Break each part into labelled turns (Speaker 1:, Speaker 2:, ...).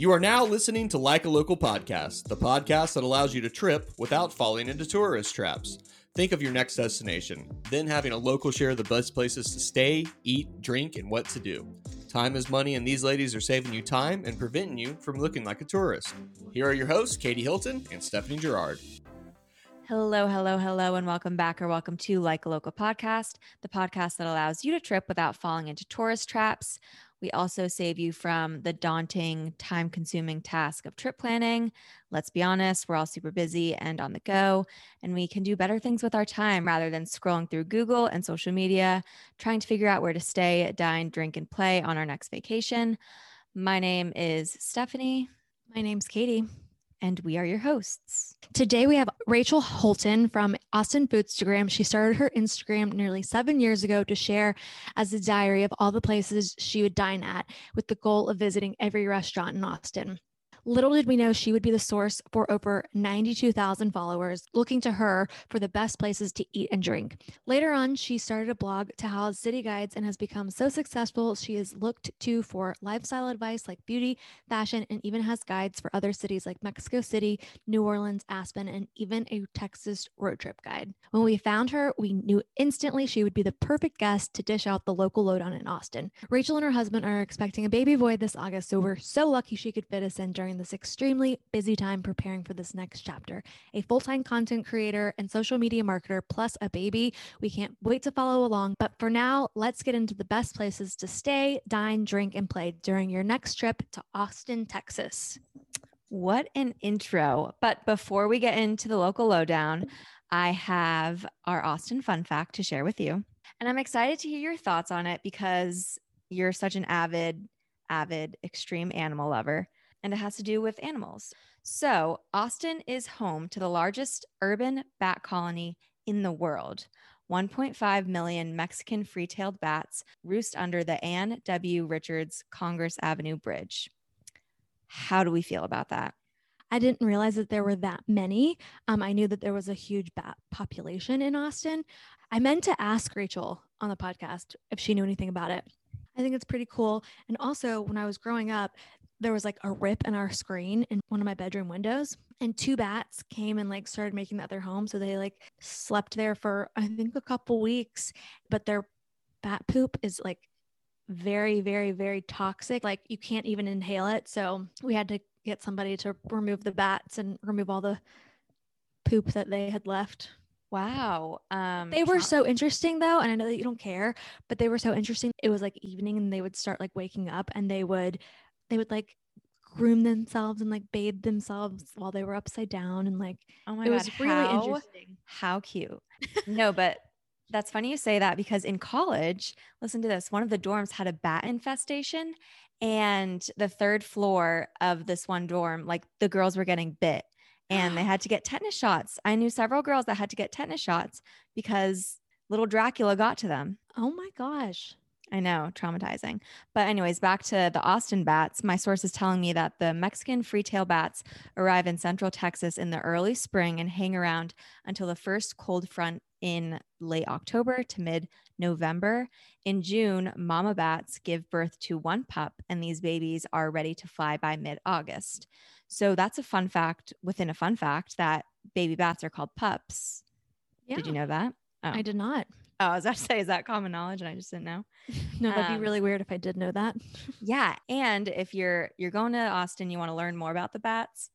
Speaker 1: You are now listening to Like a Local Podcast, the podcast that allows you to trip without falling into tourist traps. Think of your next destination, then having a local share of the best places to stay, eat, drink, and what to do. Time is money, and these ladies are saving you time and preventing you from looking like a tourist. Here are your hosts, Katie Hilton and Stephanie Gerard.
Speaker 2: Hello, hello, hello, and welcome back or welcome to Like a Local Podcast, the podcast that allows you to trip without falling into tourist traps. We also save you from the daunting, time consuming task of trip planning. Let's be honest, we're all super busy and on the go, and we can do better things with our time rather than scrolling through Google and social media, trying to figure out where to stay, dine, drink, and play on our next vacation. My name is Stephanie.
Speaker 3: My name's Katie
Speaker 2: and we are your hosts.
Speaker 3: Today we have Rachel Holtin from Austin Foodstagram. She started her Instagram nearly seven years ago to share as a diary of all the places she would dine at with the goal of visiting every restaurant in Austin. Little did we know she would be the source for over 92,000 followers looking to her for the best places to eat and drink. Later on, she started a blog to house city guides and has become so successful, she is looked to for lifestyle advice like beauty, fashion, and even has guides for other cities like Mexico City, New Orleans, Aspen, and even a Texas road trip guide. When we found her, we knew instantly she would be the perfect guest to dish out the local lowdown in Austin. Rachel and her husband are expecting a baby boy this August, so we're so lucky she could fit us in during during this extremely busy time preparing for this next chapter. A full time content creator and social media marketer, plus a baby. We can't wait to follow along. But for now, let's get into the best places to stay, dine, drink, and play during your next trip to Austin, Texas.
Speaker 2: What an intro. But before we get into the local lowdown, I have our Austin fun fact to share with you. And I'm excited to hear your thoughts on it because you're such an avid, avid, extreme animal lover and it has to do with animals. So, Austin is home to the largest urban bat colony in the world. 1.5 million Mexican free tailed bats roost under the Ann W. Richards Congress Avenue Bridge. How do we feel about that?
Speaker 3: I didn't realize that there were that many. Um, I knew that there was a huge bat population in Austin. I meant to ask Rachel on the podcast if she knew anything about it. I think it's pretty cool. And also, when I was growing up, there was like a rip in our screen in one of my bedroom windows and two bats came and like started making that their home so they like slept there for i think a couple weeks but their bat poop is like very very very toxic like you can't even inhale it so we had to get somebody to remove the bats and remove all the poop that they had left
Speaker 2: Wow.
Speaker 3: Um, they were so interesting though. And I know that you don't care, but they were so interesting. It was like evening and they would start like waking up and they would they would like groom themselves and like bathe themselves while they were upside down and like
Speaker 2: oh my it god was really how, interesting. how cute. No but that's funny you say that because in college listen to this one of the dorms had a bat infestation and the third floor of this one dorm like the girls were getting bit and they had to get tetanus shots. I knew several girls that had to get tetanus shots because little dracula got to them.
Speaker 3: Oh my gosh
Speaker 2: I know, traumatizing. But, anyways, back to the Austin bats. My source is telling me that the Mexican free tail bats arrive in central Texas in the early spring and hang around until the first cold front in late October to mid November. In June, mama bats give birth to one pup, and these babies are ready to fly by mid August. So, that's a fun fact within a fun fact that baby bats are called pups. Yeah. Did you know that?
Speaker 3: Oh. I did not.
Speaker 2: Oh, I was about to say, is that common knowledge? And I just didn't know.
Speaker 3: no, that'd um, be really weird if I did know that.
Speaker 2: yeah. And if you're you're going to Austin, you want to learn more about the bats,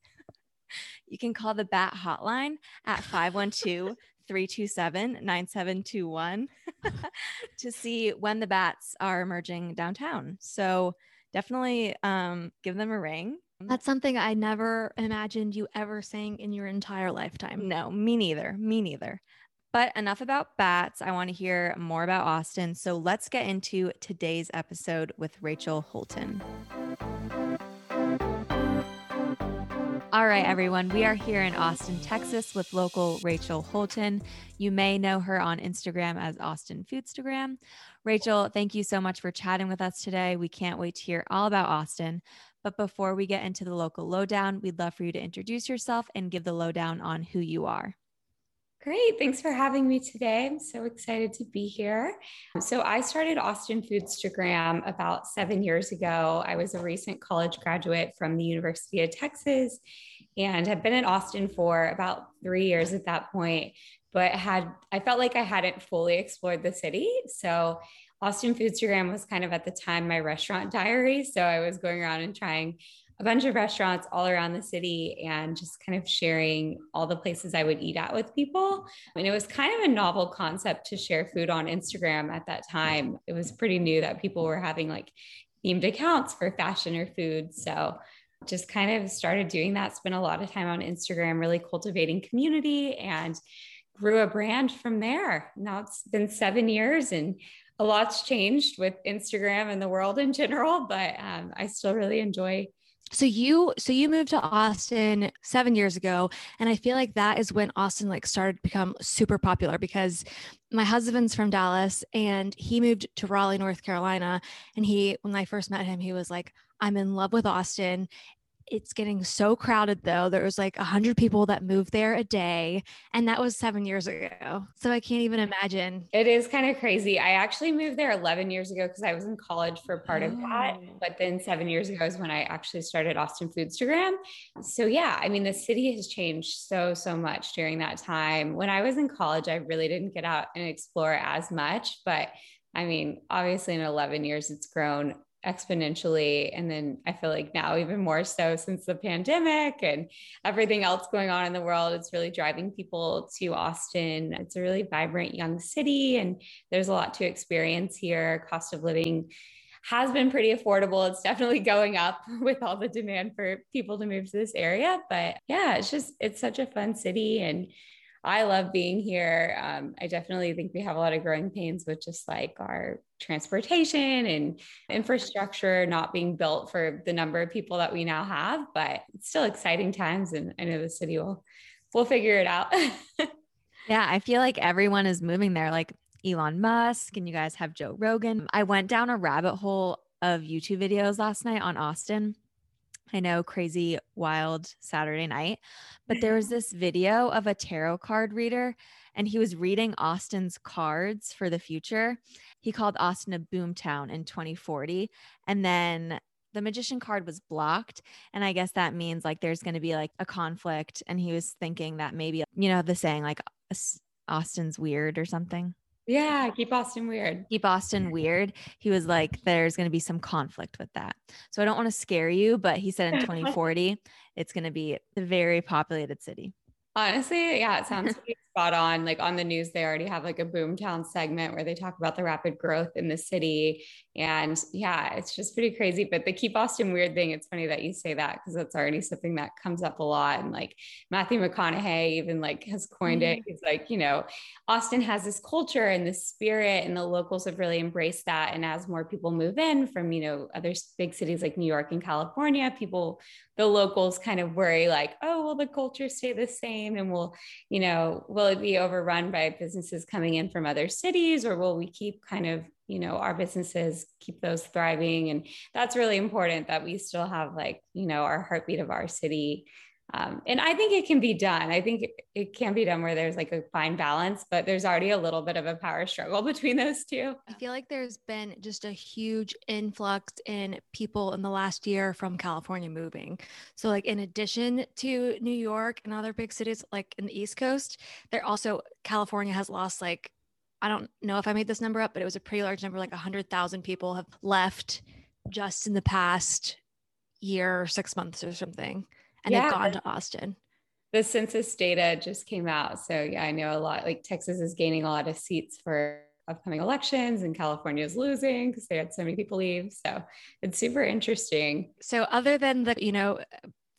Speaker 2: you can call the bat hotline at 512 327 9721 to see when the bats are emerging downtown. So definitely um, give them a ring.
Speaker 3: That's something I never imagined you ever saying in your entire lifetime.
Speaker 2: No, me neither. Me neither. But enough about bats. I want to hear more about Austin. So let's get into today's episode with Rachel Holtin. All right, everyone. We are here in Austin, Texas with local Rachel Holtin. You may know her on Instagram as Austin Foodstagram. Rachel, thank you so much for chatting with us today. We can't wait to hear all about Austin. But before we get into the local lowdown, we'd love for you to introduce yourself and give the lowdown on who you are.
Speaker 4: Great. Thanks for having me today. I'm so excited to be here. So, I started Austin Foodstagram about seven years ago. I was a recent college graduate from the University of Texas and have been in Austin for about three years at that point, but had I felt like I hadn't fully explored the city. So, Austin Foodstagram was kind of at the time my restaurant diary. So, I was going around and trying a bunch of restaurants all around the city and just kind of sharing all the places I would eat at with people. And it was kind of a novel concept to share food on Instagram at that time. It was pretty new that people were having like themed accounts for fashion or food. So just kind of started doing that, spent a lot of time on Instagram, really cultivating community and grew a brand from there. Now it's been seven years and a lot's changed with Instagram and the world in general, but um, I still really enjoy
Speaker 3: so you so you moved to austin seven years ago and i feel like that is when austin like started to become super popular because my husband's from dallas and he moved to raleigh north carolina and he when i first met him he was like i'm in love with austin it's getting so crowded though. There was like a hundred people that moved there a day, and that was seven years ago. So I can't even imagine.
Speaker 4: It is kind of crazy. I actually moved there 11 years ago because I was in college for part oh. of that. Oh. But then seven years ago is when I actually started Austin Foodstagram. So yeah, I mean, the city has changed so, so much during that time. When I was in college, I really didn't get out and explore as much, but I mean, obviously in 11 years, it's grown exponentially. And then I feel like now, even more so since the pandemic and everything else going on in the world, it's really driving people to Austin. It's a really vibrant young city, and there's a lot to experience here. Cost of living has been pretty affordable. It's definitely going up with all the demand for people to move to this area. But yeah, it's just, it's such a fun city. And I love being here. Um, I definitely think we have a lot of growing pains with just like our transportation and infrastructure not being built for the number of people that we now have, but it's still exciting times. And I know the city will, will figure it out.
Speaker 2: yeah. I feel like everyone is moving there, like Elon Musk, and you guys have Joe Rogan. I went down a rabbit hole of YouTube videos last night on Austin I know, crazy, wild Saturday night. But there was this video of a tarot card reader, and he was reading Austin's cards for the future. He called Austin a boomtown in 2040. And then the magician card was blocked. And I guess that means like there's going to be like a conflict. And he was thinking that maybe, you know, the saying like Austin's weird or something.
Speaker 4: Yeah, keep Austin weird.
Speaker 2: Keep Austin weird. He was like, there's going to be some conflict with that. So I don't want to scare you, but he said in 2040, it's going to be a very populated city.
Speaker 4: Honestly, yeah, it sounds spot on. Like on the news, they already have like a boomtown segment where they talk about the rapid growth in the city. And yeah, it's just pretty crazy. But the keep Austin weird thing, it's funny that you say that because that's already something that comes up a lot. And like Matthew McConaughey even like has coined mm-hmm. it. He's like, you know, Austin has this culture and this spirit, and the locals have really embraced that. And as more people move in from, you know, other big cities like New York and California, people, the locals kind of worry like, oh, will the culture stay the same? And we'll, you know, will will it be overrun by businesses coming in from other cities or will we keep kind of you know our businesses keep those thriving? And that's really important that we still have like you know our heartbeat of our city um, and I think it can be done. I think it, can be done where there's like a fine balance, but there's already a little bit of a power struggle between those two.
Speaker 3: I feel like there's been just a huge influx in people in the last year from California moving. So, like, in addition to New York and other big cities like in the East Coast, there also, California has lost like, I don't know if I made this number up, but it was a pretty large number, like 100,000 people have left just in the past year or six months or something and yeah. they've gone to Austin.
Speaker 4: The census data just came out. So, yeah, I know a lot like Texas is gaining a lot of seats for upcoming elections and California is losing because they had so many people leave. So, it's super interesting.
Speaker 3: So, other than the, you know,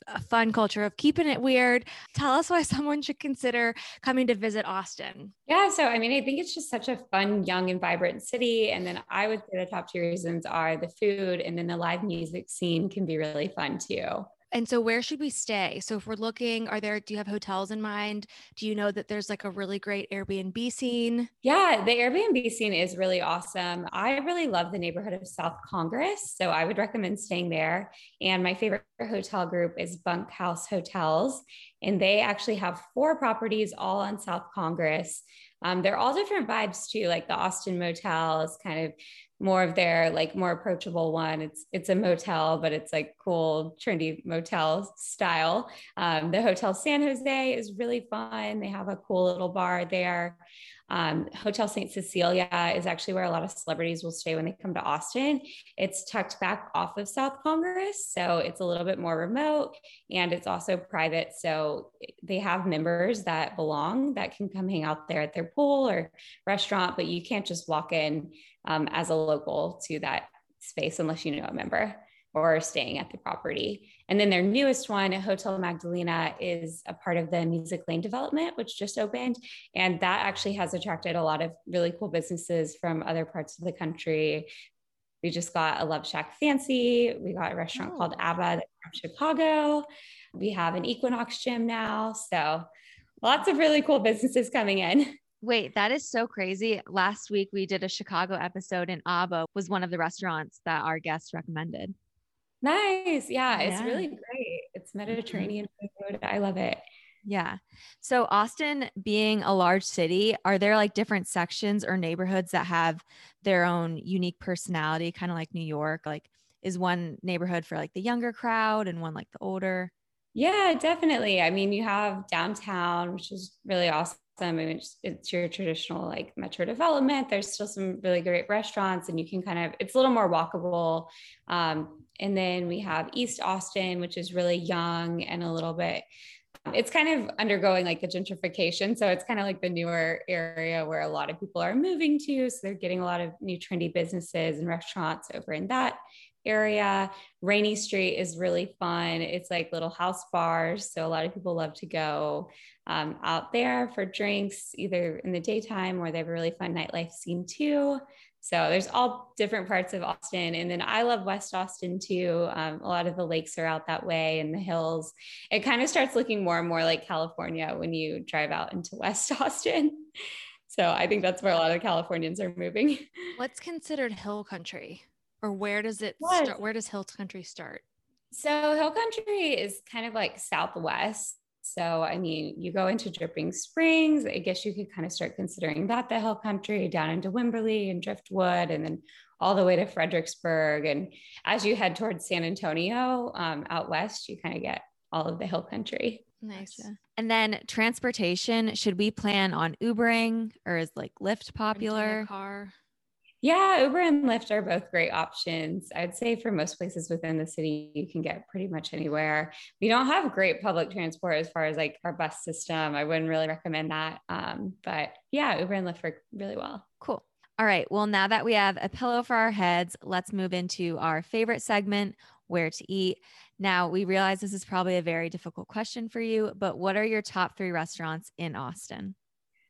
Speaker 3: a fun culture of keeping it weird. Tell us why someone should consider coming to visit Austin.
Speaker 4: Yeah, so I mean, I think it's just such a fun, young, and vibrant city. And then I would say the top two reasons are the food, and then the live music scene can be really fun too.
Speaker 3: And so where should we stay? So if we're looking, are there do you have hotels in mind? Do you know that there's like a really great Airbnb scene?
Speaker 4: Yeah, the Airbnb scene is really awesome. I really love the neighborhood of South Congress, so I would recommend staying there. And my favorite hotel group is Bunkhouse Hotels, And they actually have four properties all on South Congress. Um, they're all different vibes too. Like the Austin Motel is kind of more of their like more approachable one. It's it's a motel, but it's like cool, trendy motel style. Um, the Hotel San Jose is really fun. They have a cool little bar there. Um, Hotel St. Cecilia is actually where a lot of celebrities will stay when they come to Austin. It's tucked back off of South Congress, so it's a little bit more remote and it's also private. So they have members that belong that can come hang out there at their pool or restaurant, but you can't just walk in um, as a local to that space unless you know a member or staying at the property. And then their newest one, Hotel Magdalena, is a part of the Music Lane development, which just opened. And that actually has attracted a lot of really cool businesses from other parts of the country. We just got a Love Shack Fancy. We got a restaurant oh. called Aba from Chicago. We have an Equinox gym now. So lots of really cool businesses coming in.
Speaker 2: Wait, that is so crazy. Last week we did a Chicago episode and Aba was one of the restaurants that our guests recommended.
Speaker 4: Nice. Yeah, it's really great. It's mm-hmm. Mediterranean food. I love it.
Speaker 2: Yeah. So, Austin being a large city, are there like different sections or neighborhoods that have their own unique personality, kind of like New York? Like, is one neighborhood for like the younger crowd and one like the older?
Speaker 4: Yeah, definitely. I mean, you have downtown, which is really awesome. I mean, it's, it's, your traditional like metro development. There's still some really great restaurants, and you can kind of, it's a little more walkable. Um, and then we have East Austin, which is really young and a little bit, it's kind of undergoing like the gentrification. So it's kind of like the newer area where a lot of people are moving to. So they're getting a lot of new trendy businesses and restaurants over in that area. Rainey Street is really fun. It's like little house bars. So a lot of people love to go um, out there for drinks, either in the daytime or they have a really fun nightlife scene too. So there's all different parts of Austin. And then I love West Austin too. Um, a lot of the lakes are out that way and the hills. It kind of starts looking more and more like California when you drive out into West Austin. So I think that's where a lot of Californians are moving.
Speaker 3: What's considered hill country? Or where does it start? Where does hill country start?
Speaker 4: So hill country is kind of like southwest so, I mean, you go into Dripping Springs, I guess you could kind of start considering that the hill country down into Wimberley and Driftwood, and then all the way to Fredericksburg. And as you head towards San Antonio um, out west, you kind of get all of the hill country.
Speaker 2: Nice. And then transportation, should we plan on Ubering or is like Lyft popular?
Speaker 3: car.
Speaker 4: Yeah, Uber and Lyft are both great options. I'd say for most places within the city, you can get pretty much anywhere. We don't have great public transport as far as like our bus system. I wouldn't really recommend that. Um, but yeah, Uber and Lyft work really well.
Speaker 2: Cool. All right. Well, now that we have a pillow for our heads, let's move into our favorite segment, where to eat. Now, we realize this is probably a very difficult question for you, but what are your top three restaurants in Austin?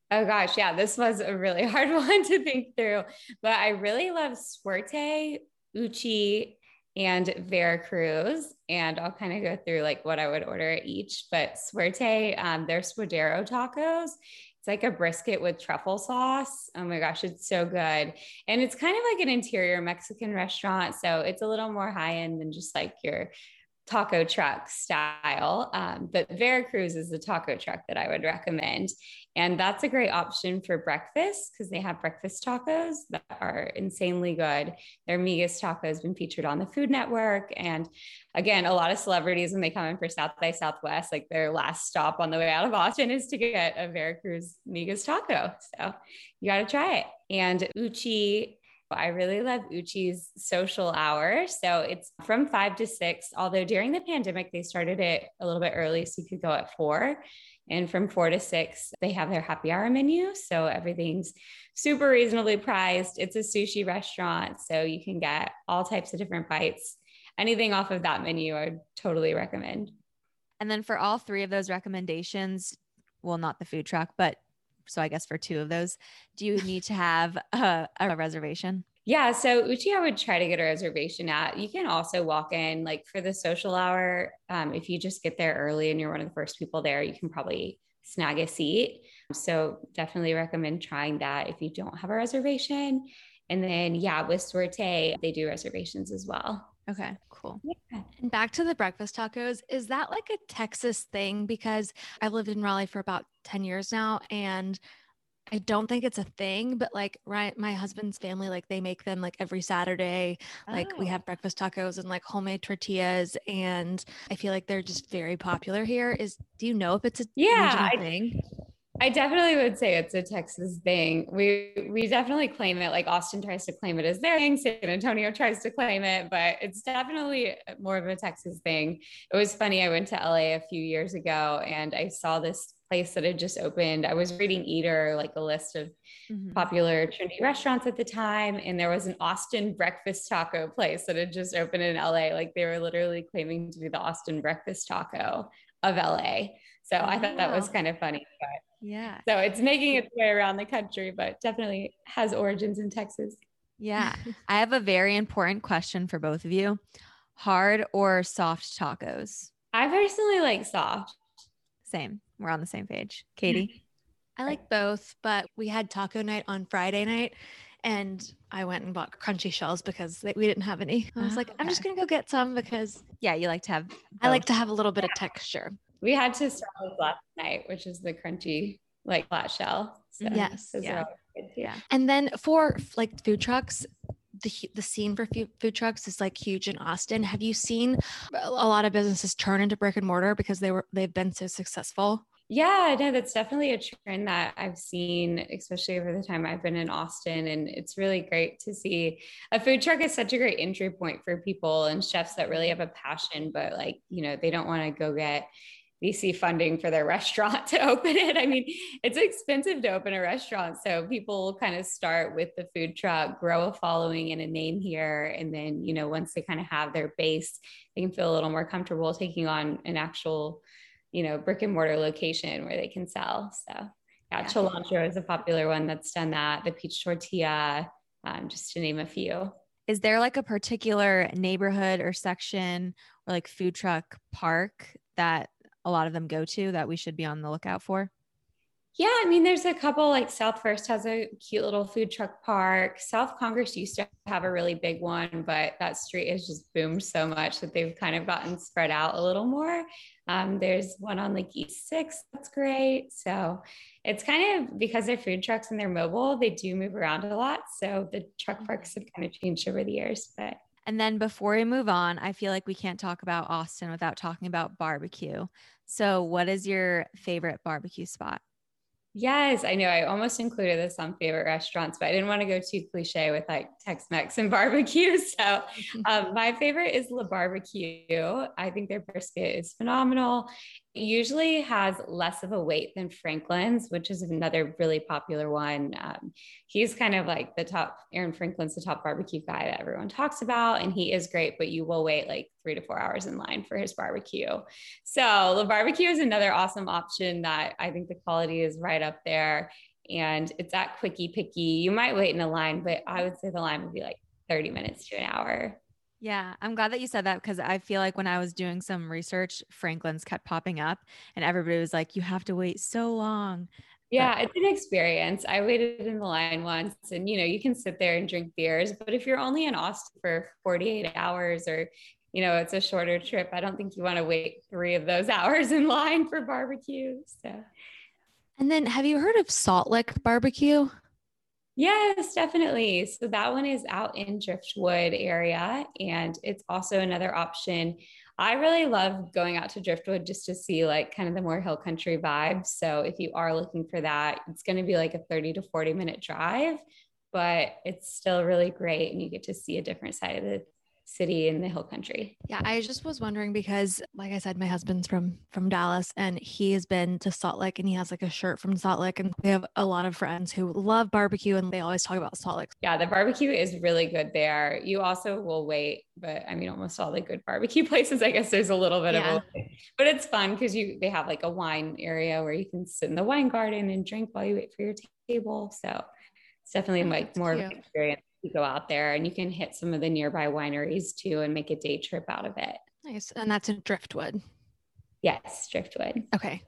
Speaker 4: Oh gosh, yeah, this was a really hard one to think through. But I really love Suerte, Uchi, and Veracruz. And I'll kind of go through like what I would order at each. But Suerte, um, they're Suadero tacos. It's like a brisket with truffle sauce. Oh my gosh, it's so good. And it's kind of like an interior Mexican restaurant. So it's a little more high end than just like your taco truck style. Um, but Veracruz is the taco truck that I would recommend. And that's a great option for breakfast because they have breakfast tacos that are insanely good. Their Migas taco has been featured on the Food Network. And again, a lot of celebrities, when they come in for South by Southwest, like their last stop on the way out of Austin is to get a Veracruz Migas taco. So you got to try it. And Uchi I really love Uchi's social hour. So it's from five to six, although during the pandemic, they started it a little bit early. So you could go at four. And from four to six, they have their happy hour menu. So everything's super reasonably priced. It's a sushi restaurant. So you can get all types of different bites. Anything off of that menu, I would totally recommend.
Speaker 2: And then for all three of those recommendations, well, not the food truck, but so I guess for two of those, do you need to have a, a reservation?
Speaker 4: Yeah, so Uchi, I would try to get a reservation at. You can also walk in like for the social hour. Um, if you just get there early and you're one of the first people there, you can probably snag a seat. So definitely recommend trying that if you don't have a reservation. And then, yeah, with Suerte, they do reservations as well.
Speaker 2: Okay, cool.
Speaker 4: Yeah.
Speaker 3: And back to the breakfast tacos, is that like a Texas thing? Because I've lived in Raleigh for about 10 years now and I don't think it's a thing, but like right, my husband's family, like they make them like every Saturday. Like we
Speaker 2: Oh.
Speaker 3: have breakfast tacos and like homemade tortillas, and I feel like they're just very popular here. Is do you know if it's a
Speaker 4: Yeah, I-
Speaker 3: thing?
Speaker 4: I definitely would say it's a Texas thing. We we definitely claim it. Like Austin tries to claim it as their thing. San Antonio tries to claim it, but it's definitely more of a Texas thing. It was funny. I went to LA a few years ago and I saw this place that had just opened. I was reading Eater, like a list of
Speaker 2: Mhm.
Speaker 4: popular trendy restaurants at the time, and there was an Austin breakfast taco place that had just opened in LA. Like they were literally claiming to be the Austin breakfast taco of LA. So I thought that was kind of funny. But
Speaker 2: Yeah.
Speaker 4: so it's making its way around the country, but definitely has origins in Texas.
Speaker 2: Yeah. I have a very important question for both of you. Hard or soft tacos?
Speaker 4: I personally like soft.
Speaker 2: Same. We're on the same page. Katie?
Speaker 3: I like both, but we had taco night on Friday night. And I went and bought crunchy shells because they, we didn't have any. I was
Speaker 2: Ah,
Speaker 3: like, I'm just gonna go get some because
Speaker 2: Yeah, you like to have
Speaker 3: I like to have a little bit of texture.
Speaker 4: We had to start with last night, which is the crunchy, like flat shell. So
Speaker 3: Yes,
Speaker 2: yeah.
Speaker 4: always good too.
Speaker 2: Yeah.
Speaker 3: And then for like food trucks, the the scene for food trucks is like huge in Austin. Have you seen a a lot of businesses turn into brick and mortar because they were they've been so successful?
Speaker 4: Yeah, no, that's definitely a trend that I've seen, especially over the time I've been in Austin. And it's really great to see a food truck is such a great entry point for people and chefs that really have a passion, but like, you know, they don't want to go get VC funding for their restaurant to open it. I mean, it's expensive to open a restaurant. So people kind of start with the food truck, grow a following and a name here. And then, you know, once they kind of have their base, they can feel a little more comfortable taking on an actual you know, brick and mortar location where they can sell. So yeah,
Speaker 2: Yeah.
Speaker 4: Cilantro is a popular one that's done that. The peach tortilla, um, just to name a few.
Speaker 2: Is there like a particular neighborhood or section or like food truck park that a lot of them go to that we should be on the lookout for?
Speaker 4: Yeah, I mean, there's a couple like South First has a cute little food truck park. South Congress used to have a really big one, but that street has just boomed so much that they've kind of gotten spread out a little more. Um, there's one on like East Six that's great. So it's kind of because they're food trucks and they're mobile, they do move around a lot. So the truck parks have kind of changed over the years, but
Speaker 2: And then before we move on, I feel like we can't talk about Austin without talking about barbecue. So, what is your favorite barbecue spot?
Speaker 4: Yes, I know. I almost included this on favorite restaurants, but I didn't want to go too cliche with like Tex Mex and barbecue. So, um, my favorite is La Barbecue. I think their brisket is phenomenal. Usually has less of a wait than Franklin's, which is another really popular one. Um, he's kind of like the top, Aaron Franklin's the top barbecue guy that everyone talks about, and he is great, but you will wait like three to four hours in line for his barbecue. So the Barbecue is another awesome option that I think the quality is right up there. And it's at Quickie Pickie. You might wait in a line, but I would say the line would be like 30 minutes to an hour.
Speaker 2: Yeah, I'm glad that you said that because I feel like when I was doing some research, Franklin's kept popping up and everybody was like, you have to wait so long.
Speaker 4: Yeah, it's an experience. I waited in the line once and you know, you can sit there and drink beers, but if you're only in Austin for 48 hours or you know, it's a shorter trip, I don't think you want to wait 3 of those hours in line for barbecue. So
Speaker 3: And then have you heard of Salt Lick Barbecue?
Speaker 4: Yes, definitely. So that one is out in Driftwood area and it's also another option. I really love going out to Driftwood just to see like kind of the more hill country vibe. So if you are looking for that, it's going to be like a 30 to 40 minute drive, but it's still really great and you get to see a different side of the city in the hill country.
Speaker 3: Yeah, I just was wondering because, like I said, my husband's from from Dallas, and he has been to Salt Lick, and he has like a shirt from Salt Lick, and we have a lot of friends who love barbecue, and they always talk about Salt Lick.
Speaker 4: Yeah, the barbecue is really good there. You also will wait, but I mean, almost all the good barbecue places, I guess there's a little bit
Speaker 3: Yeah.
Speaker 4: of a but it's fun because you they have like a wine area where you can sit in the wine garden and drink while you wait for your table. So it's definitely
Speaker 3: Oh,
Speaker 4: like more of an experience to go out there and you can hit some of the nearby wineries too and make a day trip out of it.
Speaker 3: Nice, and that's in Driftwood.
Speaker 4: Yes, Driftwood.
Speaker 3: Okay.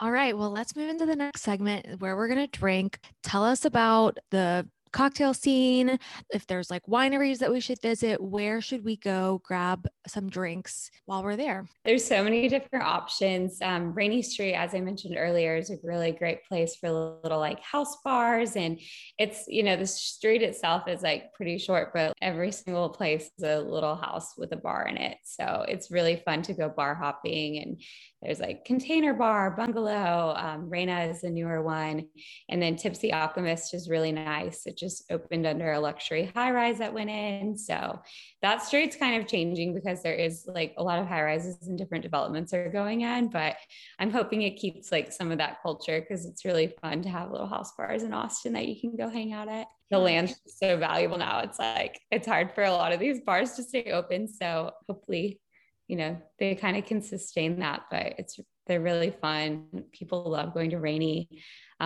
Speaker 3: All right. Well, let's move into the next segment where we're going to drink. Tell us about the cocktail scene, if there's like wineries that we should visit, where should we go grab some drinks while we're there?
Speaker 4: There's so many different options. Um, Rainey Street, as I mentioned earlier, is a really great place for little like house bars. And it's, you know, the street itself is like pretty short, but every single place is a little house with a bar in it. So it's really fun to go bar hopping and there's like container bar bungalow um, Reina is a newer one and then tipsy alchemist is really nice it just opened under a luxury high rise that went in. So that street's kind of changing because there is like a lot of high rises and different developments are going in but i'm hoping it keeps like some of that culture because it's really fun to have little house bars in austin that you can go hang out at. The land's so valuable now. It's like it's hard for a lot of these bars to stay open. So hopefully you know they kind of can sustain that but it's they're really fun. People love going to Rainey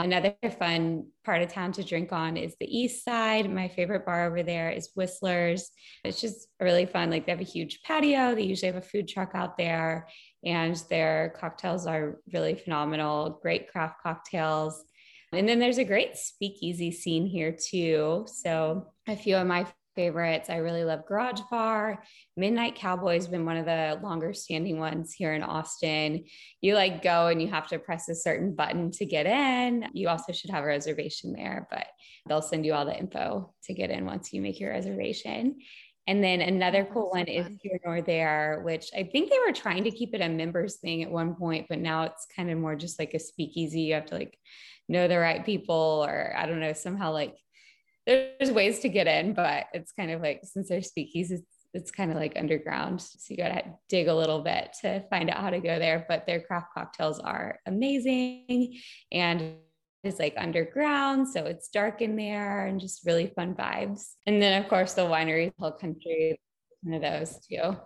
Speaker 4: another fun part of town to drink on is the east side. My favorite bar over there is whistler's. It's just really fun. Like they have a huge patio. They usually have a food truck out there and their cocktails are really phenomenal. Great craft cocktails. And then there's a great speakeasy scene here too. So a few of my favorites. I really love Garage Bar. Midnight Cowboy's been one of the longer standing ones here in Austin. You like go and you have to press a certain button to get in. You also should have a reservation there, but they'll send you all the info to get in once you make your reservation. And then another cool one is here nor there, which I think they were trying to keep it a members thing at one point, but now it's kind of more just like a speakeasy. You have to like know the right people, or I don't know, somehow like there's ways to get in, but it's kind of like since they're speakeasies, it's, it's kind of like underground. So you got to dig a little bit to find out how to go there. But their craft cocktails are amazing and it's like underground. So it's dark in there and just really fun vibes. And then, of course, the winery, Hill Country, one of those too.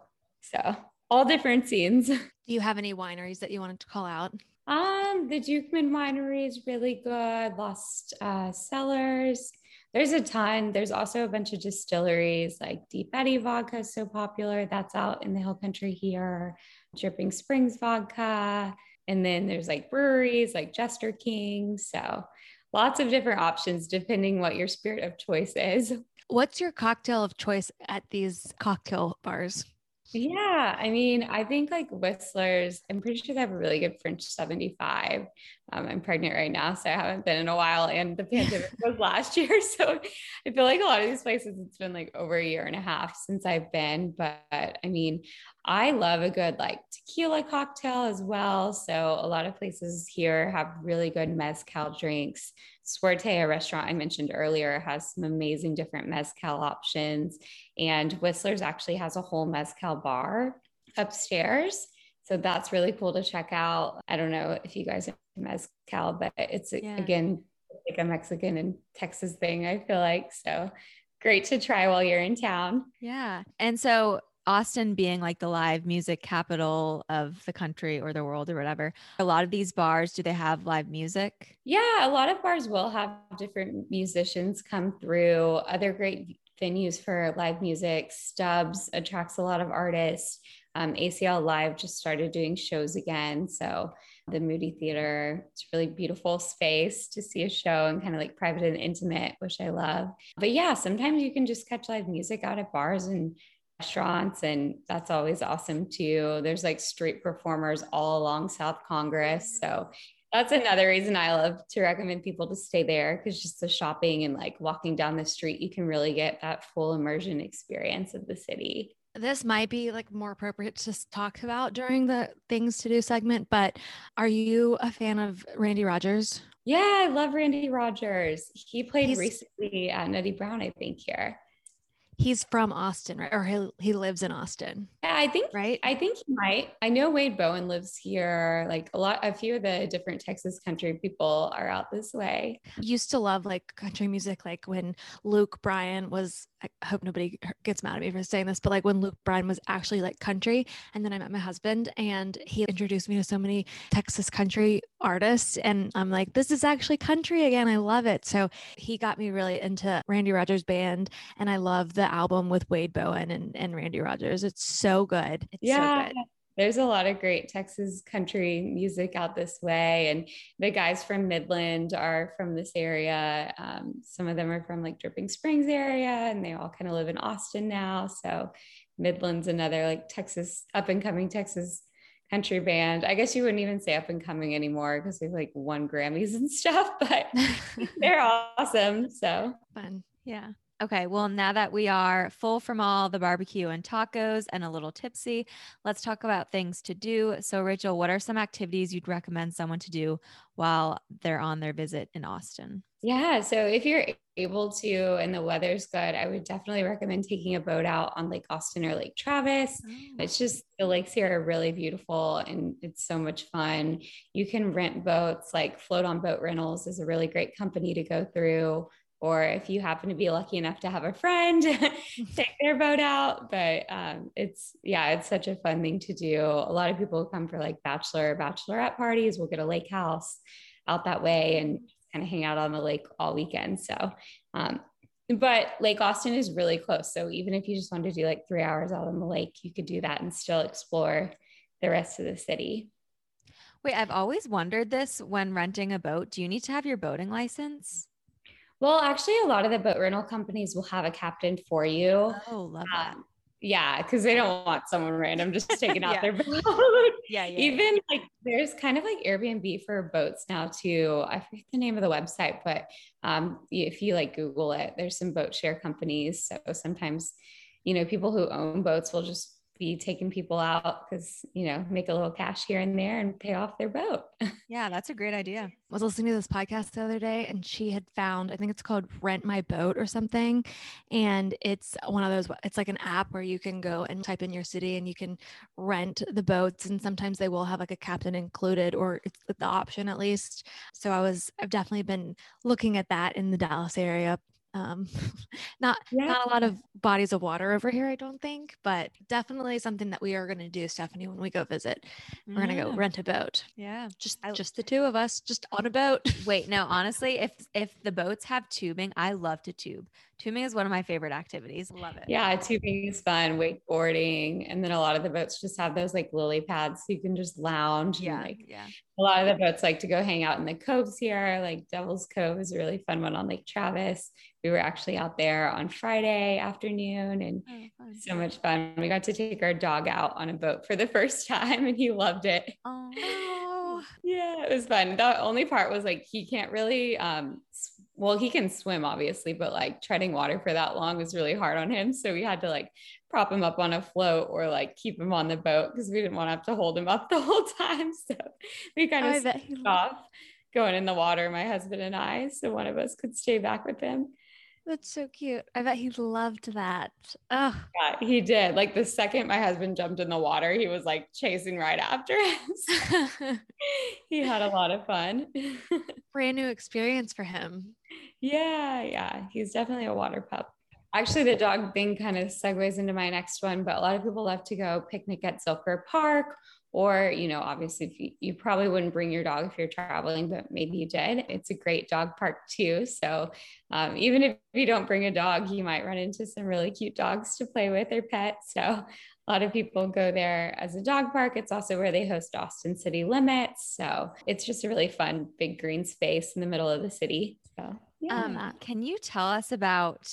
Speaker 4: So all different scenes. Do
Speaker 3: you have any wineries that you wanted to call out?
Speaker 4: Um, the Duchman Winery is really good. Lost uh, Cellars there's a ton. There's also a bunch of distilleries like Deep Eddy vodka is so popular. That's out in the hill country here. Dripping Springs vodka. And then there's like breweries like Jester King. So lots of different options depending what your spirit of choice is.
Speaker 3: What's your cocktail of choice at these cocktail bars?
Speaker 4: Yeah, I mean, I think like Whistler's, I'm pretty sure they have a really good French 75. Um, I'm pregnant right now, so I haven't been in a while, and the pandemic was last year. So I feel like a lot of these places, it's been like over a year and a half since I've been. But I mean, I love a good like tequila cocktail as well. So a lot of places here have really good mezcal drinks. Suerte, a restaurant I mentioned earlier, has some amazing different mezcal options. And Whistler's actually has a whole mezcal bar upstairs. So that's really cool to check out. I don't know if you guys are mezcal, but it's yeah. again like a Mexican and Texas thing, I feel like. So great to try while you're in town.
Speaker 2: Yeah. And so Austin being like the live music capital of the country or the world or whatever, a lot of these bars, do they have live music?
Speaker 4: Yeah, a lot of bars will have different musicians come through. Other great venues for live music, Stubbs attracts a lot of artists. Um, ACL Live just started doing shows again. So the Moody Theater, it's a really beautiful space to see a show and kind of like private and intimate, which I love. But yeah, sometimes you can just catch live music out at bars and restaurants and that's always awesome too. There's like street performers all along south congress. So that's another reason i love to recommend people to stay there because just the shopping and like walking down the street you can really get that full immersion experience of the city.
Speaker 3: This might be like more appropriate to talk about during the things to do segment but are you a fan of randy rogers?
Speaker 4: Yeah i love randy rogers. He played He's- recently at nutty brown i think here
Speaker 3: he's from Austin, right? Or he, he lives in Austin.
Speaker 4: Yeah, I think right. I think he might. I know Wade Bowen lives here. Like a lot, a few of the different Texas country people are out this way.
Speaker 3: Used to love like country music, like when Luke Bryan was. I hope nobody gets mad at me for saying this, but like when Luke Bryan was actually like country, and then I met my husband, and he introduced me to so many Texas country artists, and I'm like, this is actually country again. I love it. So he got me really into Randy Rogers band, and I love the album with Wade Bowen and, and Randy Rogers. It's so good. It's
Speaker 4: yeah.
Speaker 3: So good.
Speaker 4: There's a lot of great Texas country music out this way. And the guys from Midland are from this area. Um, some of them are from like Dripping Springs area, and they all kind of live in Austin now. So Midland's another like Texas up and coming Texas country band. I guess you wouldn't even say up and coming anymore because they've like won Grammys and stuff, but they're awesome. So
Speaker 3: Fun.
Speaker 2: Yeah. Okay, well, now that we are full from all the barbecue and tacos and a little tipsy, let's talk about things to do. So, Rachel, what are some activities you'd recommend someone to do while they're on their visit in Austin?
Speaker 4: Yeah. So if you're able to and the weather's good, I would definitely recommend taking a boat out on Lake Austin or Lake Travis.
Speaker 2: Oh.
Speaker 4: It's just the lakes here are really beautiful and it's so much fun. You can rent boats, like Float on Boat Rentals is a really great company to go through. Or if you happen to be lucky enough to have a friend, take their boat out. But um, it's, yeah, it's such a fun thing to do. A lot of people come for like bachelor or bachelorette parties. We'll get a lake house out that way and kind of hang out on the lake all weekend. So, um, but Lake Austin is really close. So even if you just wanted to do like three hours out on the lake, you could do that and still explore the rest of the city.
Speaker 2: Wait, I've always wondered this when renting a boat. Do you need to have your boating license?
Speaker 4: Well, actually, a lot of the boat rental companies will have a captain for you.
Speaker 2: Oh, love that.
Speaker 4: Um, yeah, because they don't want someone random just taking out
Speaker 2: Yeah.
Speaker 4: their boat.
Speaker 2: Yeah, yeah.
Speaker 4: Even like there's kind of like Airbnb for boats now too. I forget the name of the website, but um, if you like Google it, there's some boat share companies. So sometimes, you know, people who own boats will just be taking people out because you know make a little cash here and there and pay off their boat.
Speaker 2: yeah, that's a great idea.
Speaker 3: I was listening to this podcast the other day and she had found, I think it's called Rent My Boat or something. And it's one of those, it's like an app where you can go and type in your city and you can rent the boats. And sometimes they will have like a captain included or it's the option at least. So I was, I've definitely been looking at that in the Dallas area. Um, not
Speaker 4: Yeah.
Speaker 3: not a lot of bodies of water over here, I don't think, but definitely something that we are going to do, Stephanie, when we go visit. We're going to go rent a boat.
Speaker 2: Yeah.
Speaker 3: Just
Speaker 2: I-
Speaker 3: just the two of us, just on a boat.
Speaker 2: Wait, no, honestly, if if the boats have tubing, I love to tube. Tubing is one of my favorite activities. Love it.
Speaker 4: Yeah, tubing is fun, wakeboarding, and then a lot of the boats just have those like lily pads, so you can just lounge.
Speaker 2: Yeah.
Speaker 4: like
Speaker 2: Yeah.
Speaker 4: a lot of the boats like to go hang out in the coves here. Like Devil's Cove is a really fun one on Lake Travis. We were actually out there on Friday afternoon and
Speaker 2: Oh,
Speaker 4: so much fun. We got to take our dog out on a boat for the first time and he loved it.
Speaker 2: Oh,
Speaker 4: Yeah, it was fun. The only part was like he can't really um well, he can swim obviously, but like treading water for that long was really hard on him. So we had to like prop him up on a float or like keep him on the boat because we didn't want to have to hold him up the whole time. So we kind of
Speaker 3: oh, he
Speaker 4: off going in the water, my husband and I. So one of us could stay back with him.
Speaker 3: That's so cute. I bet he loved that. Oh,
Speaker 4: Yeah, he did. Like the second my husband jumped in the water, he was like chasing right after us. he had a lot of fun.
Speaker 3: brand new experience for him.
Speaker 4: Yeah, yeah, he's definitely a water pup. Actually, the dog thing kind of segues into my next one, but a lot of people love to go picnic at Zilker Park, or, you know, obviously, if you, you probably wouldn't bring your dog if you're traveling, but maybe you did. It's a great dog park too. So, um, even if you don't bring a dog, you might run into some really cute dogs to play with or pets. So, a lot of people go there as a dog park. It's also where they host Austin City Limits. So, it's just a really fun, big green space in the middle of the city. So, yeah.
Speaker 2: Um, can you tell us about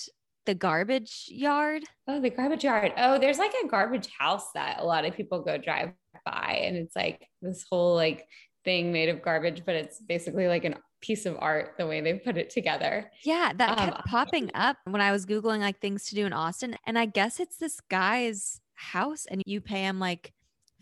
Speaker 2: the garbage yard?
Speaker 4: Oh, the garbage yard. Oh, there's like a garbage house that a lot of people go drive by, and it's like this whole like thing made of garbage, but it's basically like a piece of art the way they put it together.
Speaker 2: Yeah, that
Speaker 4: Um,
Speaker 2: kept popping up when I was Googling like things to do in Austin. And I guess it's this guy's house and you pay him like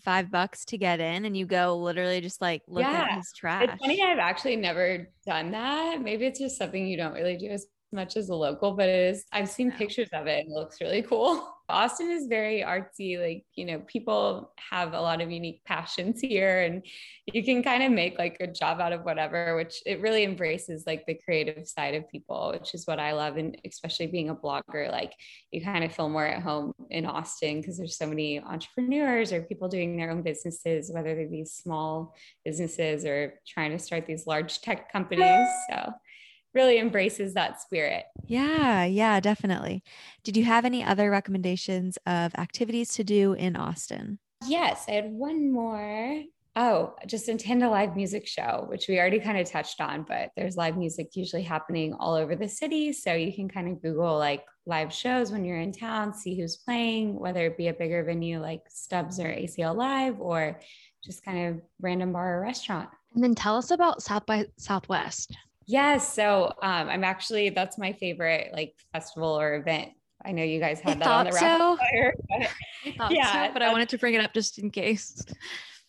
Speaker 2: five bucks to get in and you go literally just like look at
Speaker 4: Yeah,
Speaker 2: his trash.
Speaker 4: It's funny, I've actually never done that. Maybe it's just something you don't really do as much as a local, but it is. I've seen pictures of it and it looks really cool. Austin is very artsy. Like, you know, people have a lot of unique passions here and you can kind of make like a job out of whatever, which it really embraces like the creative side of people, which is what I love. And especially being a blogger, like you kind of feel more at home in Austin because there's so many entrepreneurs or people doing their own businesses, whether they be small businesses or trying to start these large tech companies. So really embraces that spirit.
Speaker 2: yeah, yeah, definitely. Did you have any other recommendations of activities to do in Austin?
Speaker 4: Yes, I had one more. Oh, just attend a live music show, which we already kind of touched on, but there's live music usually happening all over the city. So you can kind of Google like live shows when you're in town, see who's playing, whether it be a bigger venue like Stubbs or ACL Live or just kind of random bar or restaurant.
Speaker 3: And then tell us about South by Southwest.
Speaker 4: Yes. So um, I'm actually, that's my favorite like festival or event. I know you guys had
Speaker 3: I
Speaker 4: that on the
Speaker 3: so.
Speaker 4: fire. but-
Speaker 3: I
Speaker 4: Yeah,
Speaker 3: so, but I wanted to bring it up just in case.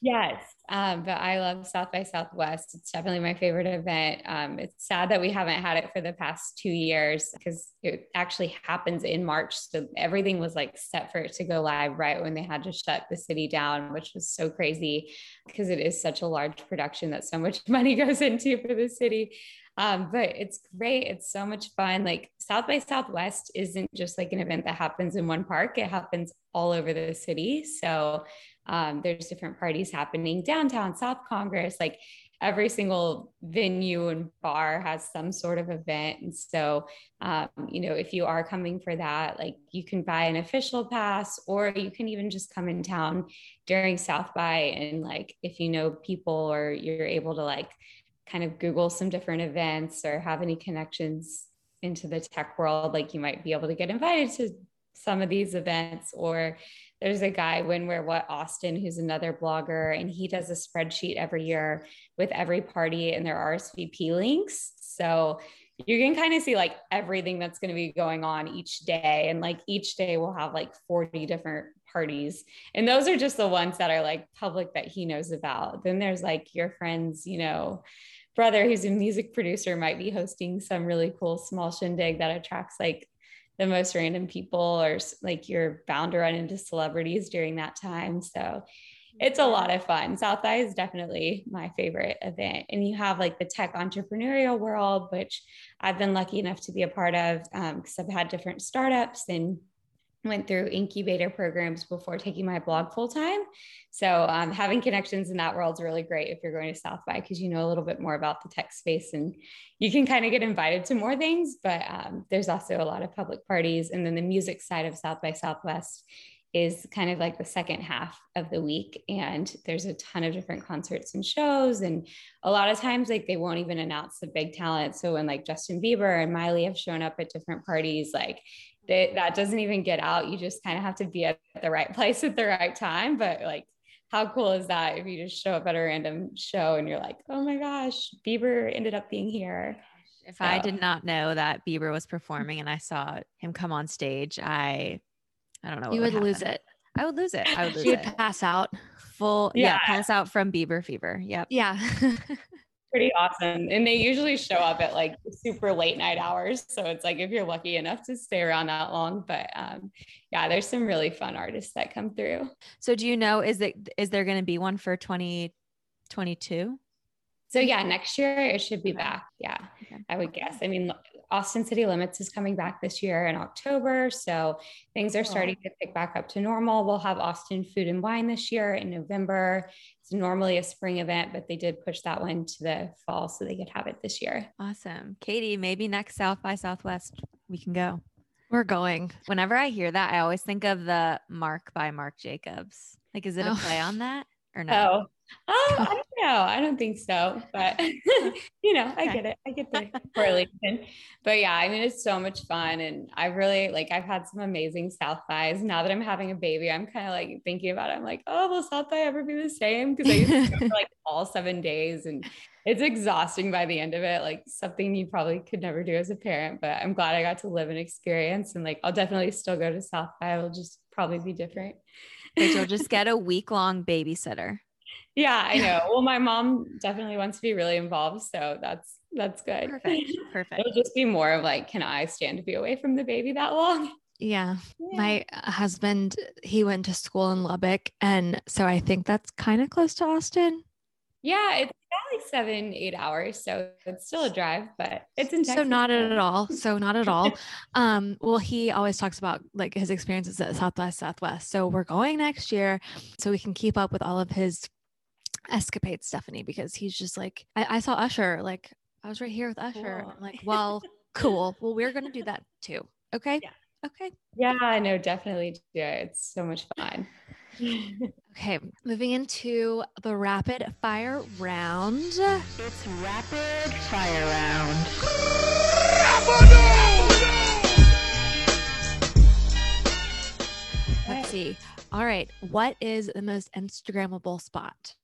Speaker 4: Yes, um, but I love South by Southwest. It's definitely my favorite event. Um, it's sad that we haven't had it for the past two years because it actually happens in March. So everything was like set for it to go live right when they had to shut the city down, which was so crazy because it is such a large production that so much money goes into for the city. Um, but it's great. It's so much fun. Like South by Southwest isn't just like an event that happens in one park, it happens all over the city. So um, there's different parties happening downtown, South Congress, like every single venue and bar has some sort of event. And so, um, you know, if you are coming for that, like you can buy an official pass or you can even just come in town during South by. And like, if you know people or you're able to like kind of Google some different events or have any connections into the tech world, like you might be able to get invited to some of these events. Or there's a guy when we're what austin who's another blogger and he does a spreadsheet every year with every party and their rsvp links. So you can kind of see like everything that's going to be going on each day. And like each day we'll have like 40 different parties. And those are just the ones that are like public that he knows about. Then there's like your friends you know brother who's a music producer might be hosting some really cool small shindig that attracts like the most random people or like you're bound to run into celebrities during that time. So it's a lot of fun. South by is definitely my favorite event. And you have like the tech entrepreneurial world, which I've been lucky enough to be a part of because um, I've had different startups and went through incubator programs before taking my blog full time. So um, having connections in that world is really great if you're going to South by because you know a little bit more about the tech space and you can kind of get invited to more things. But um, there's also a lot of public parties, and then the music side of South by Southwest is kind of like the second half of the week and there's a ton of different concerts and shows and a lot of times like they won't even announce the big talent so when like justin bieber and miley have shown up at different parties like they, that doesn't even get out. You just kind of have to be at the right place at the right time. But like, how cool is that if you just show up at a random show and you're like, oh my gosh, Bieber ended up being here.
Speaker 2: If I did not know that Bieber was performing and I saw him come on stage, I I don't know.
Speaker 3: You
Speaker 2: what
Speaker 3: would lose it.
Speaker 2: I would lose it. I would lose
Speaker 3: You would
Speaker 2: it.
Speaker 3: pass out.
Speaker 2: Full yeah.
Speaker 4: Yeah.
Speaker 2: pass out from Bieber fever. Yep.
Speaker 3: Yeah.
Speaker 4: Pretty awesome. And they usually show up at like super late night hours. So it's like if you're lucky enough to stay around that long. But um, yeah, there's some really fun artists that come through.
Speaker 2: So do you know is it is there going to be one for 2022?
Speaker 4: So yeah, next year it should be back. Yeah,
Speaker 2: Okay.
Speaker 4: I would guess. I mean, Austin City Limits is coming back this year in October, so things are starting to pick back up to normal. We'll have Austin Food and Wine this year in November. It's normally a spring event, but they did push that one to the fall so they could have it this year.
Speaker 2: Awesome. Katie, maybe next South by Southwest we can go.
Speaker 3: We're going.
Speaker 2: Whenever I hear that, I always think of the Marc by Marc Jacobs. Like, is it a
Speaker 3: Oh.
Speaker 2: play on that or no?
Speaker 4: Oh, oh, I don't know. I don't think so, but you know, I get it. I get the correlation. But yeah, I mean, it's so much fun, and I really like. I've had some amazing South bys. Now that I'm having a baby, I'm kind of like thinking about it. I'm like, oh, will South by ever be the same? Because I used to go for like all seven days, and it's exhausting by the end of it. Like something you probably could never do as a parent. But I'm glad I got to live an experience, and like I'll definitely still go to South by. It'll just probably be different.
Speaker 2: But you'll just get a week long babysitter.
Speaker 4: Yeah, I know. Well, my mom definitely wants to be really involved, so that's that's good.
Speaker 2: Perfect. Perfect.
Speaker 4: It'll just be more of like, can I stand to be away from the baby that long?
Speaker 3: Yeah. My uh, husband, he went to school in Lubbock. And so I think that's kind of close to Austin.
Speaker 4: yeah, it's about like seven, eight hours, so it's still a drive, but it's in
Speaker 3: So not at all. So not at all. Um, well, he always talks about like his experiences at Southwest Southwest. So we're going next year so we can keep up with all of his escapades, Stephanie, because he's just like I, I saw Usher, like I was right here with Usher.
Speaker 2: Cool.
Speaker 3: I'm like, well, cool. Well, we're gonna do that too. Okay.
Speaker 4: Yeah.
Speaker 3: Okay.
Speaker 4: Yeah, I know, definitely do it. It's so much fun.
Speaker 3: Okay, moving into the rapid fire round.
Speaker 5: It's rapid fire round.
Speaker 3: Let's see. All right, what is the most Instagrammable spot?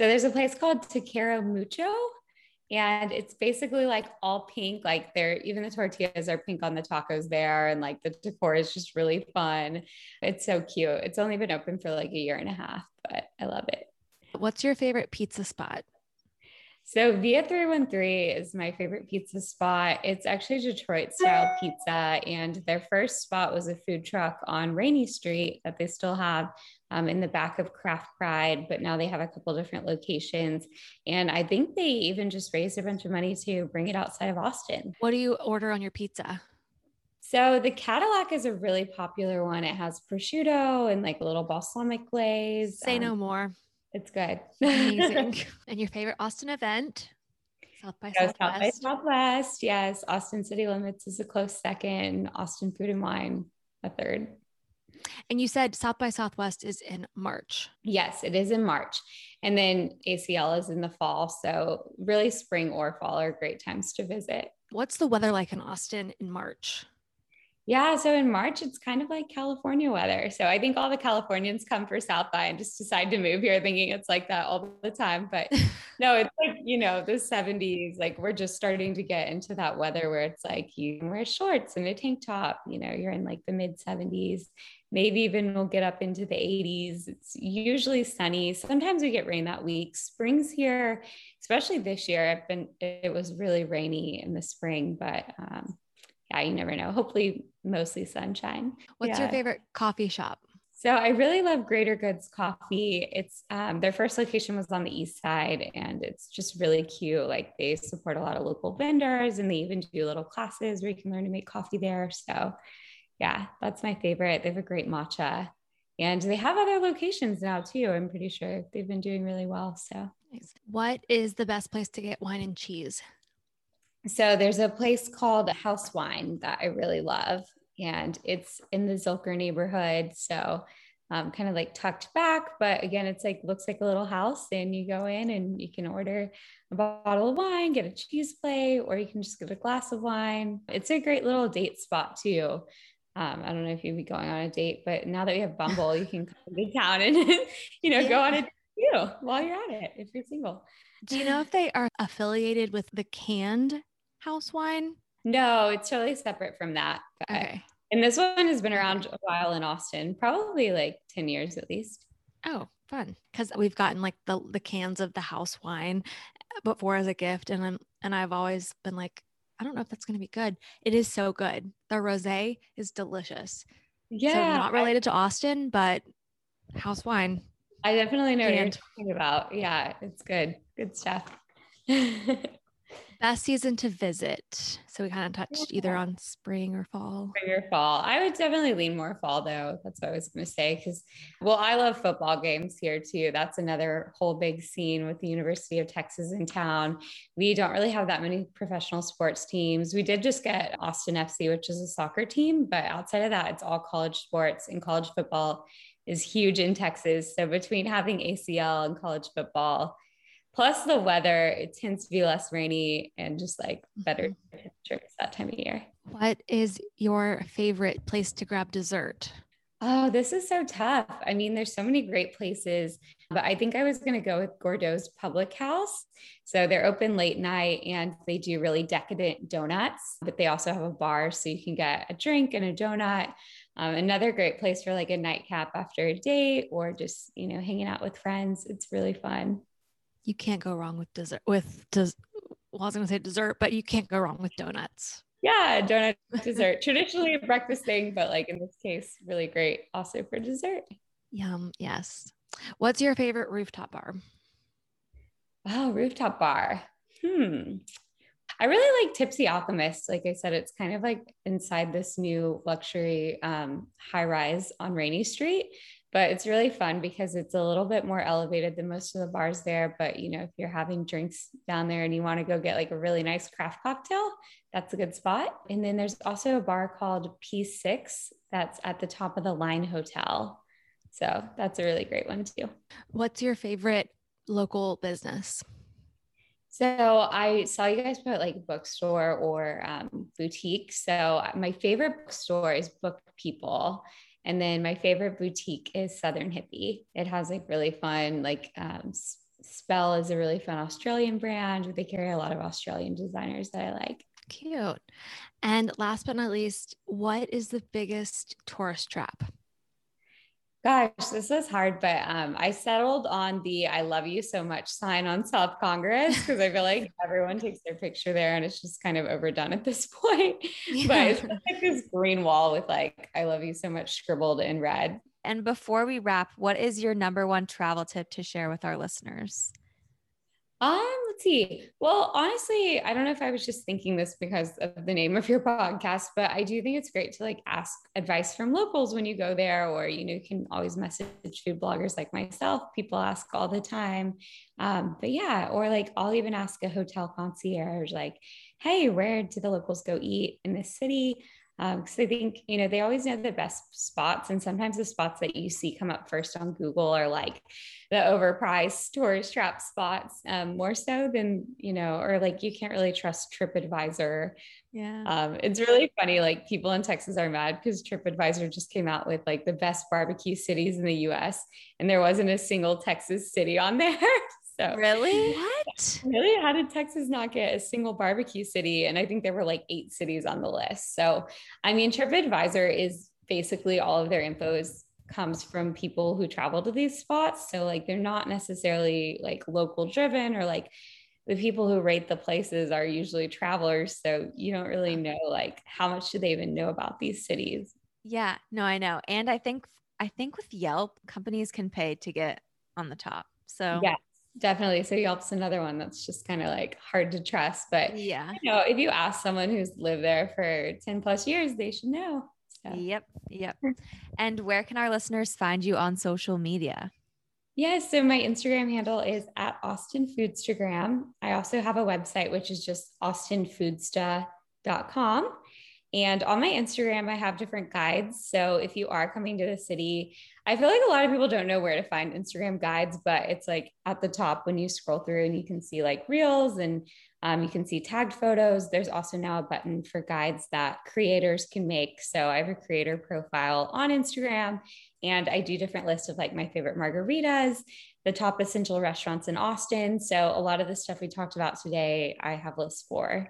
Speaker 4: So there's a place called Taquero Mucho, and it's basically like all pink. Like they're even the tortillas are pink on the tacos there, and like the decor is just really fun. It's so cute. It's only been open for like a year and a half, but I love it.
Speaker 3: What's your favorite pizza spot?
Speaker 4: So Via 313 is my favorite pizza spot. It's actually Detroit style pizza. And their first spot was a food truck on Rainey Street that they still have um, in the back of Craft Pride, but now they have a couple different locations. And I think they even just raised a bunch of money to bring it outside of Austin.
Speaker 3: What do you order on your pizza?
Speaker 4: So the Cadillac is a really popular one. It has prosciutto and like a little balsamic glaze.
Speaker 3: Say
Speaker 4: Um,
Speaker 3: no more.
Speaker 4: It's good.
Speaker 3: Amazing. and your favorite Austin event? South by
Speaker 4: So South by
Speaker 3: Southwest.
Speaker 4: Southwest. Yes. Austin City Limits is a close second. Austin Food and Wine, a third.
Speaker 3: And you said South by Southwest is in March.
Speaker 4: Yes, it is in March. And then ACL is in the fall. So, really, spring or fall are great times to visit.
Speaker 3: What's the weather like in Austin in March?
Speaker 4: Yeah. So, in March, it's kind of like California weather. So, I think all the Californians come for South by and just decide to move here thinking it's like that all the time. But no, it's like, you know, the 70s. Like, we're just starting to get into that weather where it's like you can wear shorts and a tank top. You know, you're in like the mid 70s. Maybe even we'll get up into the 80s. It's usually sunny. Sometimes we get rain that week. Springs here, especially this year, I've been, it was really rainy in the spring, but um, yeah, you never know. Hopefully, mostly sunshine.
Speaker 3: What's your favorite coffee shop?
Speaker 4: So I really love Greater Goods Coffee. It's um, their first location was on the east side, and it's just really cute. Like they support a lot of local vendors, and they even do little classes where you can learn to make coffee there. So, yeah, that's my favorite. They have a great matcha, and they have other locations now too. I'm pretty sure they've been doing really well. So.
Speaker 3: What is the best place to get wine and cheese?
Speaker 4: So there's a place called House Wine that I really love, and it's in the Zilker neighborhood. So um, kind of like tucked back, but again, it's like looks like a little house, and you go in and you can order a bottle of wine, get a cheese plate, or you can just get a glass of wine. It's a great little date spot too. Um, I don't know if you'd be going on a date, but now that we have Bumble, you can come to town and you know go on a date too while you're at it if you're single.
Speaker 3: Do you know if they are affiliated with the canned house wine?
Speaker 4: No, it's totally separate from that. but-
Speaker 3: Okay.
Speaker 4: And this one has been around a while in Austin, probably like 10 years at least.
Speaker 3: Oh, fun. Because we've gotten like the the cans of the house wine before as a gift, and I'm and I've always been like, I don't know if that's gonna be good. It is so good. The rosé is delicious.
Speaker 4: Yeah.
Speaker 3: So not related to Austin, but house wine.
Speaker 4: I, I definitely know what you're talking about. Yeah, it's good. Good stuff.
Speaker 3: Best season to visit. So we kind of touched either on spring or fall.
Speaker 4: Spring or fall. I would definitely lean more fall though. That's what I was going to say. Cause, well, I love football games here too. That's another whole big scene with the University of Texas in town. We don't really have that many professional sports teams. We did just get Austin FC, which is a soccer team, but outside of that, it's all college sports and college football is huge in Texas. So between having ACL and college football, plus the weather, it tends to be less rainy and just like better temperatures that time of year.
Speaker 3: What is your favorite place to grab dessert?
Speaker 4: Oh, this is so tough. I mean, there's so many great places, but I think I was going to go with Gourdough's Public House. So they're open late night and they do really decadent donuts, but they also have a bar so you can get a drink and a donut. Um, another great place for like a nightcap after a date or just, you know, hanging out with friends. It's really fun.
Speaker 3: You can't go wrong with dessert. With des- well, I was going to say dessert, but you can't go wrong with donuts.
Speaker 4: Yeah, donut dessert. Traditionally a breakfast thing, but like in this case, really great also for dessert.
Speaker 3: Yum. Yes. What's your favorite rooftop bar?
Speaker 4: Oh, rooftop bar. Hmm. I really like Tipsy Alchemist. Like I said, it's kind of like inside this new luxury um, high rise on Rainey Street, but it's really fun because it's a little bit more elevated than most of the bars there. But you know, if you're having drinks down there and you want to go get like a really nice craft cocktail, that's a good spot. And then there's also a bar called P6 that's at the top of the Line Hotel. So that's a really great one too.
Speaker 3: What's your favorite local business?
Speaker 4: So I saw you guys put like bookstore or um, boutique. So my favorite bookstore is Book People. And then my favorite boutique is Southern Hippie. It has like really fun, like um, Spell is a really fun Australian brand. They carry a lot of Australian designers that I like.
Speaker 3: Cute. And last but not least, what is the biggest tourist trap?
Speaker 4: Gosh, this is hard, but um, I settled on the "I love you so much" sign on South Congress because I feel like everyone takes their picture there, and it's just kind of overdone at this point. Yeah. But it's like this green wall with like "I love you so much" scribbled in red.
Speaker 2: And before we wrap, what is your number one travel tip to share with our listeners?
Speaker 4: Um, let's see. Well, honestly, I don't know if I was just thinking this because of the name of your podcast, but I do think it's great to like ask advice from locals when you go there, or you know, you can always message food bloggers like myself. People ask all the time. Um, but yeah, or like I'll even ask a hotel concierge, like, hey, where do the locals go eat in this city? Because um, I think you know they always know the best spots, and sometimes the spots that you see come up first on Google are like the overpriced tourist trap spots, um, more so than you know, or like you can't really trust TripAdvisor.
Speaker 2: Yeah,
Speaker 4: um, it's really funny. Like people in Texas are mad because TripAdvisor just came out with like the best barbecue cities in the U.S. and there wasn't a single Texas city on there.
Speaker 2: So really,
Speaker 3: what?
Speaker 4: Really, how did Texas not get a single barbecue city? And I think there were like eight cities on the list. So, I mean, TripAdvisor is basically all of their info is comes from people who travel to these spots. So, like, they're not necessarily like local driven or like the people who rate the places are usually travelers. So, you don't really know like how much do they even know about these cities.
Speaker 2: Yeah, no, I know. And I think I think with Yelp, companies can pay to get on the top. So
Speaker 4: yeah, Definitely. So Yelp's another one that's just kind of like hard to trust. But
Speaker 2: yeah,
Speaker 4: you know, if you ask someone who's lived there for 10 plus years, they should know.
Speaker 2: So. Yep. Yep. and where can our listeners find you on social media?
Speaker 4: Yes. Yeah, so my Instagram handle is at Austin Foodstagram. I also have a website, which is just austinfoodsta.com. And on my Instagram, I have different guides. So if you are coming to the city, I feel like a lot of people don't know where to find Instagram guides, but it's like at the top when you scroll through and you can see like reels and um, you can see tagged photos. There's also now a button for guides that creators can make. So I have a creator profile on Instagram and I do different lists of like my favorite margaritas, the top essential restaurants in Austin. So a lot of the stuff we talked about today, I have lists for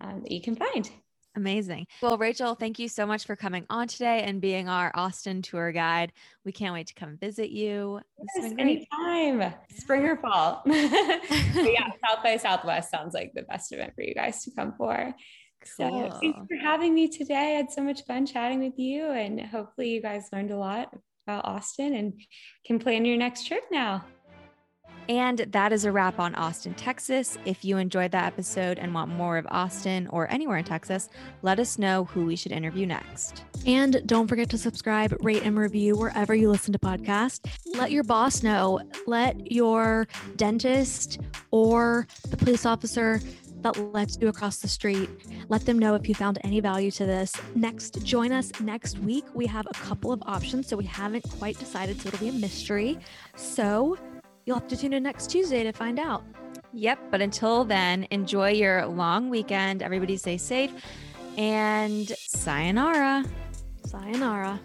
Speaker 4: um, that you can find.
Speaker 2: Amazing. Well, Rachel, thank you so much for coming on today and being our Austin tour guide. We can't wait to come visit you.
Speaker 4: Yes, anytime, spring or fall. yeah, South by Southwest sounds like the best event for you guys to come for. Cool. So thanks for having me today. I had so much fun chatting with you, and hopefully, you guys learned a lot about Austin and can plan your next trip now.
Speaker 2: And that is a wrap on Austin, Texas. If you enjoyed that episode and want more of Austin or anywhere in Texas, let us know who we should interview next.
Speaker 3: And don't forget to subscribe, rate, and review wherever you listen to podcasts. Let your boss know, let your dentist or the police officer that lets you across the street. Let them know if you found any value to this. Next, join us next week. We have a couple of options, so we haven't quite decided, so it'll be a mystery. So You'll have to tune in next Tuesday to find out.
Speaker 2: Yep. But until then, enjoy your long weekend. Everybody stay safe and sayonara.
Speaker 3: Sayonara.